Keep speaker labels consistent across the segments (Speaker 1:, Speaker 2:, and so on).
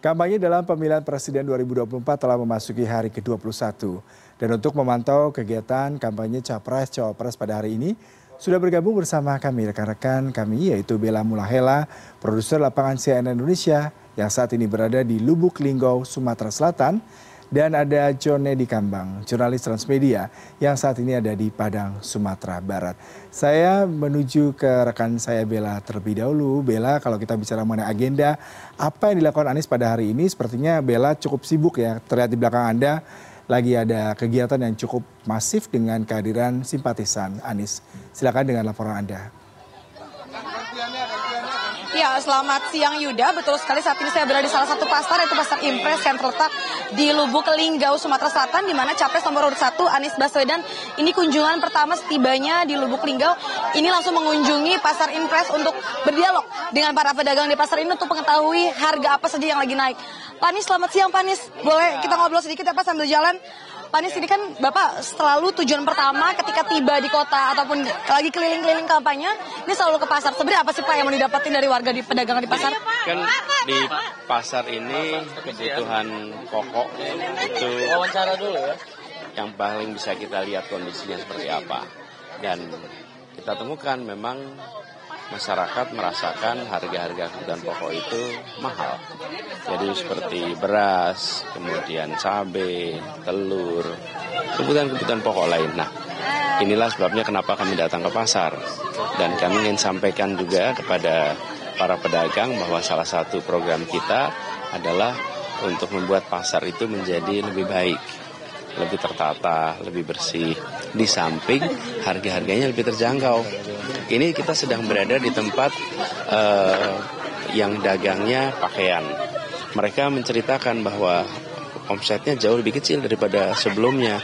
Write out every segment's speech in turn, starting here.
Speaker 1: Kampanye dalam pemilihan presiden 2024 telah memasuki hari ke-21. Dan untuk memantau kegiatan kampanye Capres-Cawapres pada hari ini, sudah bergabung bersama kami rekan-rekan kami yaitu Bella Mulahela, produser lapangan CNN Indonesia yang saat ini berada di Lubuk Linggau, Sumatera Selatan, dan ada John Nedi Kambang, jurnalis Transmedia yang saat ini ada di Padang, Sumatera Barat. Saya menuju ke rekan saya Bella terlebih dahulu. Bella, kalau kita bicara mengenai agenda, apa yang dilakukan Anies pada hari ini? Sepertinya Bella cukup sibuk ya, terlihat di belakang Anda lagi ada kegiatan yang cukup masif dengan kehadiran simpatisan Anies. Silakan dengan laporan Anda.
Speaker 2: Ya, selamat siang Yuda. Betul sekali saat ini saya berada di salah satu pasar, yaitu Pasar Impres yang terletak di Lubuk Linggau, Sumatera Selatan, di mana capres nomor urut satu Anies Baswedan ini kunjungan pertama setibanya di Lubuk Linggau. Ini langsung mengunjungi Pasar Impres untuk berdialog dengan para pedagang di pasar ini untuk mengetahui harga apa saja yang lagi naik. Pak Anies, selamat siang Pak Anies. Boleh kita ngobrol sedikit ya Pak sambil jalan? Pak Anies ini kan Bapak selalu tujuan pertama ketika tiba di kota ataupun lagi keliling-keliling kampanye, ini selalu ke pasar. Sebenarnya apa sih Pak yang mau didapatin dari warga di pedagang di pasar?
Speaker 3: Kan di pasar ini kebutuhan pokok itu wawancara dulu ya. Yang paling bisa kita lihat kondisinya seperti apa. Dan kita temukan memang masyarakat merasakan harga-harga kebutuhan pokok itu mahal. Jadi seperti beras, kemudian cabai, telur, kebutuhan-kebutuhan pokok lain. Nah, inilah sebabnya kenapa kami datang ke pasar. Dan kami ingin sampaikan juga kepada para pedagang bahwa salah satu program kita adalah untuk membuat pasar itu menjadi lebih baik lebih tertata, lebih bersih. Di samping harga-harganya lebih terjangkau. Ini kita sedang berada di tempat uh, yang dagangnya pakaian. Mereka menceritakan bahwa omsetnya jauh lebih kecil daripada sebelumnya.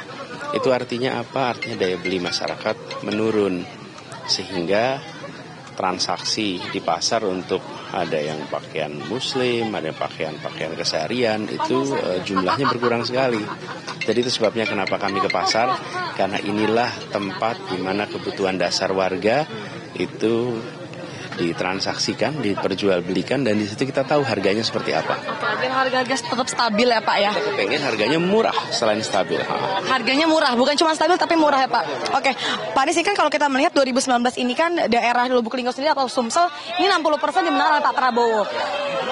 Speaker 3: Itu artinya apa? Artinya daya beli masyarakat menurun. Sehingga transaksi di pasar untuk ada yang pakaian muslim, ada yang pakaian-pakaian keseharian itu uh, jumlahnya berkurang sekali. Jadi itu sebabnya kenapa kami ke pasar karena inilah tempat di mana kebutuhan dasar warga itu ditransaksikan, diperjualbelikan dan di situ kita tahu harganya seperti apa.
Speaker 2: Oke, harga gas tetap stabil ya Pak ya?
Speaker 3: Kita pengen harganya murah selain stabil.
Speaker 2: Harganya murah, bukan cuma stabil tapi murah ya Pak. Oke, Pak Anies kan kalau kita melihat 2019 ini kan daerah Lubuk Linggau sendiri atau Sumsel ini 60% dimenang oleh Pak Prabowo.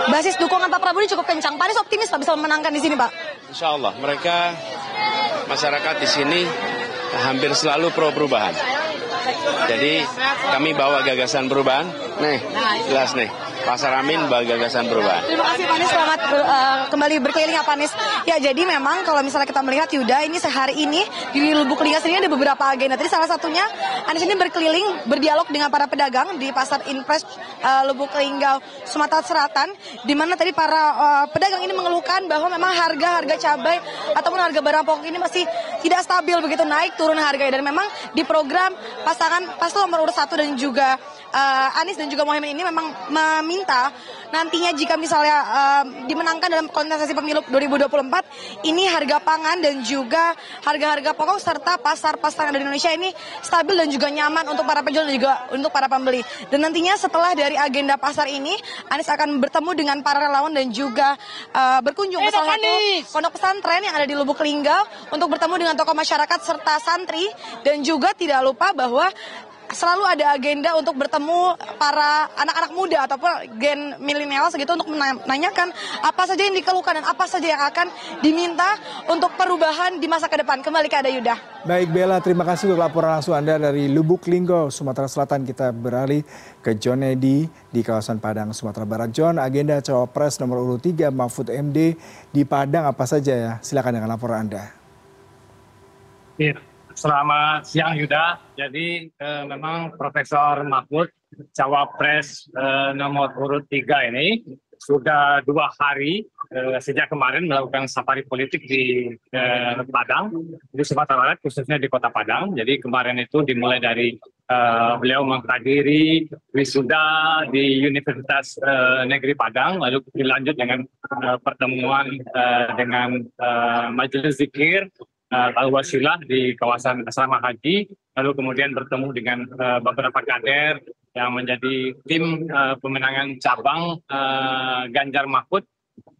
Speaker 2: Basis dukungan Pak Prabowo ini cukup kencang. Pak Anies optimis Pak bisa memenangkan di sini Pak?
Speaker 3: Insya Allah mereka masyarakat di sini hampir selalu pro perubahan. Jadi kami bawa gagasan perubahan. Nih, jelas nih. Pasar Amin gagasan perubahan.
Speaker 2: Terima kasih Pak Anies, selamat uh, kembali berkeliling ya Pak Anies. Ya jadi memang kalau misalnya kita melihat Yuda ini sehari ini di Lubuk Linggau sendiri ada beberapa agenda. Tadi salah satunya Anies ini berkeliling berdialog dengan para pedagang di Pasar Impres uh, Lubuk Sumatera Selatan di mana tadi para uh, pedagang ini mengeluhkan bahwa memang harga-harga cabai ataupun harga barang pokok ini masih tidak stabil begitu naik turun harganya dan memang di program pasangan paslon nomor urut satu dan juga uh, Anies dan juga Mohaimin ini memang meminta nantinya jika misalnya uh, dimenangkan dalam kontestasi pemilu 2024 ini harga pangan dan juga harga-harga pokok serta pasar pasar di Indonesia ini stabil dan juga nyaman untuk para penjual dan juga untuk para pembeli. Dan nantinya setelah dari agenda pasar ini Anies akan bertemu dengan para relawan dan juga uh, berkunjung ke salah satu pondok pesantren yang ada di Lubuk Linggau untuk bertemu dengan tokoh masyarakat serta santri dan juga tidak lupa bahwa selalu ada agenda untuk bertemu para anak-anak muda ataupun gen milenial segitu untuk menanyakan apa saja yang dikeluhkan dan apa saja yang akan diminta untuk perubahan di masa ke depan. Kembali ke Ada Yuda.
Speaker 1: Baik Bella, terima kasih untuk laporan langsung Anda dari Lubuk Linggo, Sumatera Selatan. Kita beralih ke John Edi di kawasan Padang, Sumatera Barat. John, agenda Cawapres nomor urut 3 Mahfud MD di Padang apa saja ya? Silakan dengan laporan Anda.
Speaker 4: Iya. Selamat siang Yuda. Jadi eh, memang Profesor Mahfud cawapres eh, nomor urut tiga ini sudah dua hari eh, sejak kemarin melakukan safari politik di eh, Padang, di Sumatera Barat khususnya di Kota Padang. Jadi kemarin itu dimulai dari uh, beliau menghadiri wisuda di Universitas uh, Negeri Padang, lalu dilanjut dengan uh, pertemuan uh, dengan uh, Majelis Zikir Al-Wasilah di kawasan asrama haji, lalu kemudian bertemu dengan uh, beberapa kader yang menjadi tim uh, pemenangan cabang uh, Ganjar Mahfud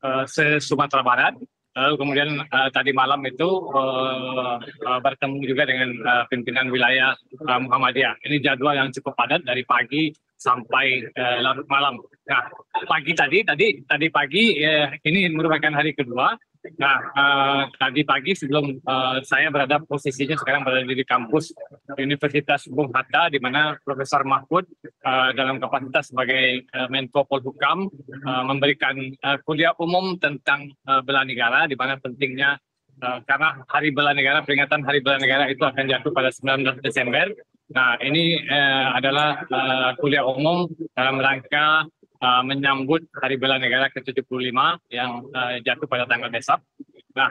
Speaker 4: uh, se Sumatera Barat. Lalu kemudian uh, tadi malam itu uh, uh, bertemu juga dengan uh, pimpinan wilayah uh, Muhammadiyah. Ini jadwal yang cukup padat dari pagi sampai uh, larut malam. Nah, pagi tadi, tadi, tadi pagi uh, ini merupakan hari kedua Nah, uh, tadi pagi sebelum uh, saya berada posisinya sekarang berada di kampus Universitas Bung Hatta, di mana Profesor Mahfud uh, dalam kapasitas sebagai uh, Menko Polhukam uh, memberikan uh, kuliah umum tentang uh, bela negara, di mana pentingnya uh, karena Hari Bela Negara, peringatan Hari Bela Negara itu akan jatuh pada 19 Desember. Nah, ini uh, adalah uh, kuliah umum dalam rangka uh, menyambut Hari Bela Negara ke-75 yang uh, jatuh pada tanggal besok. Nah,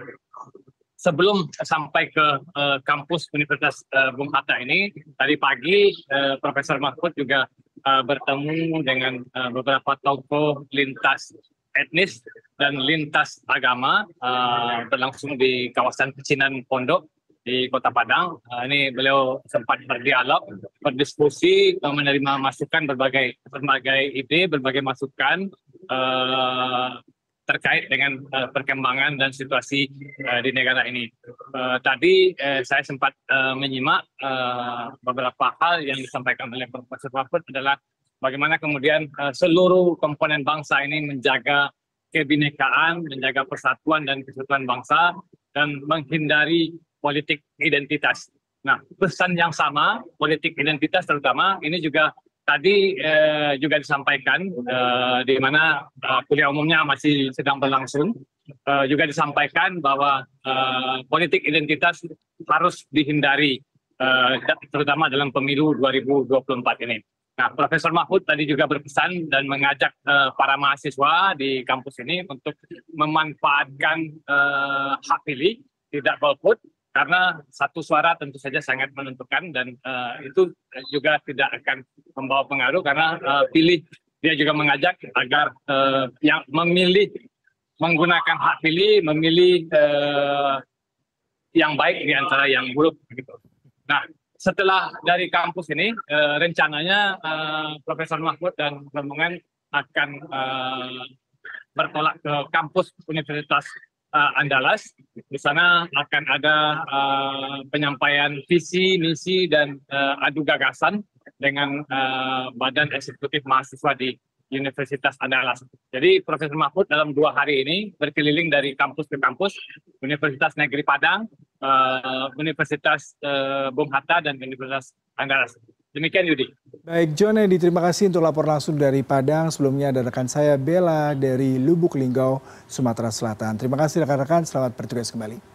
Speaker 4: sebelum sampai ke uh, kampus Universitas uh, Bung Hatta ini, tadi pagi uh, Profesor Mahfud juga uh, bertemu dengan uh, beberapa tokoh lintas etnis dan lintas agama uh, berlangsung di kawasan Pecinan Pondok di Kota Padang. Uh, ini beliau sempat berdialog, berdiskusi, uh, menerima masukan berbagai berbagai ide, berbagai masukan uh, terkait dengan perkembangan dan situasi di negara ini. Tadi saya sempat menyimak beberapa hal yang disampaikan oleh Profesor Mahfud adalah bagaimana kemudian uh, seluruh komponen bangsa ini menjaga kebinekaan, menjaga persatuan dan kesatuan bangsa dan menghindari politik identitas. Nah, pesan yang sama, politik identitas terutama, ini juga tadi eh, juga disampaikan eh, di mana eh, kuliah umumnya masih sedang berlangsung. Eh, juga disampaikan bahwa eh, politik identitas harus dihindari, eh, terutama dalam pemilu 2024 ini. Nah, Profesor Mahfud tadi juga berpesan dan mengajak uh, para mahasiswa di kampus ini untuk memanfaatkan uh, hak pilih, tidak golput, karena satu suara tentu saja sangat menentukan dan uh, itu juga tidak akan membawa pengaruh karena uh, pilih dia juga mengajak agar uh, yang memilih menggunakan hak pilih memilih uh, yang baik di antara yang buruk gitu. Nah, setelah dari kampus ini uh, rencananya uh, Profesor Mahfud dan rombongan akan uh, bertolak ke kampus Universitas uh, Andalas. Di sana akan ada uh, penyampaian visi, misi, dan uh, adu gagasan dengan uh, Badan Eksekutif Mahasiswa di Universitas Andalas. Jadi Profesor Mahfud dalam dua hari ini berkeliling dari kampus ke kampus, Universitas Negeri Padang, uh, Universitas uh, Bung Hatta, dan Universitas Andalas. Demikian Yudi.
Speaker 1: Baik John Edi, terima kasih untuk lapor langsung dari Padang. Sebelumnya ada rekan saya Bella dari Lubuk Linggau, Sumatera Selatan. Terima kasih rekan-rekan, selamat bertugas kembali.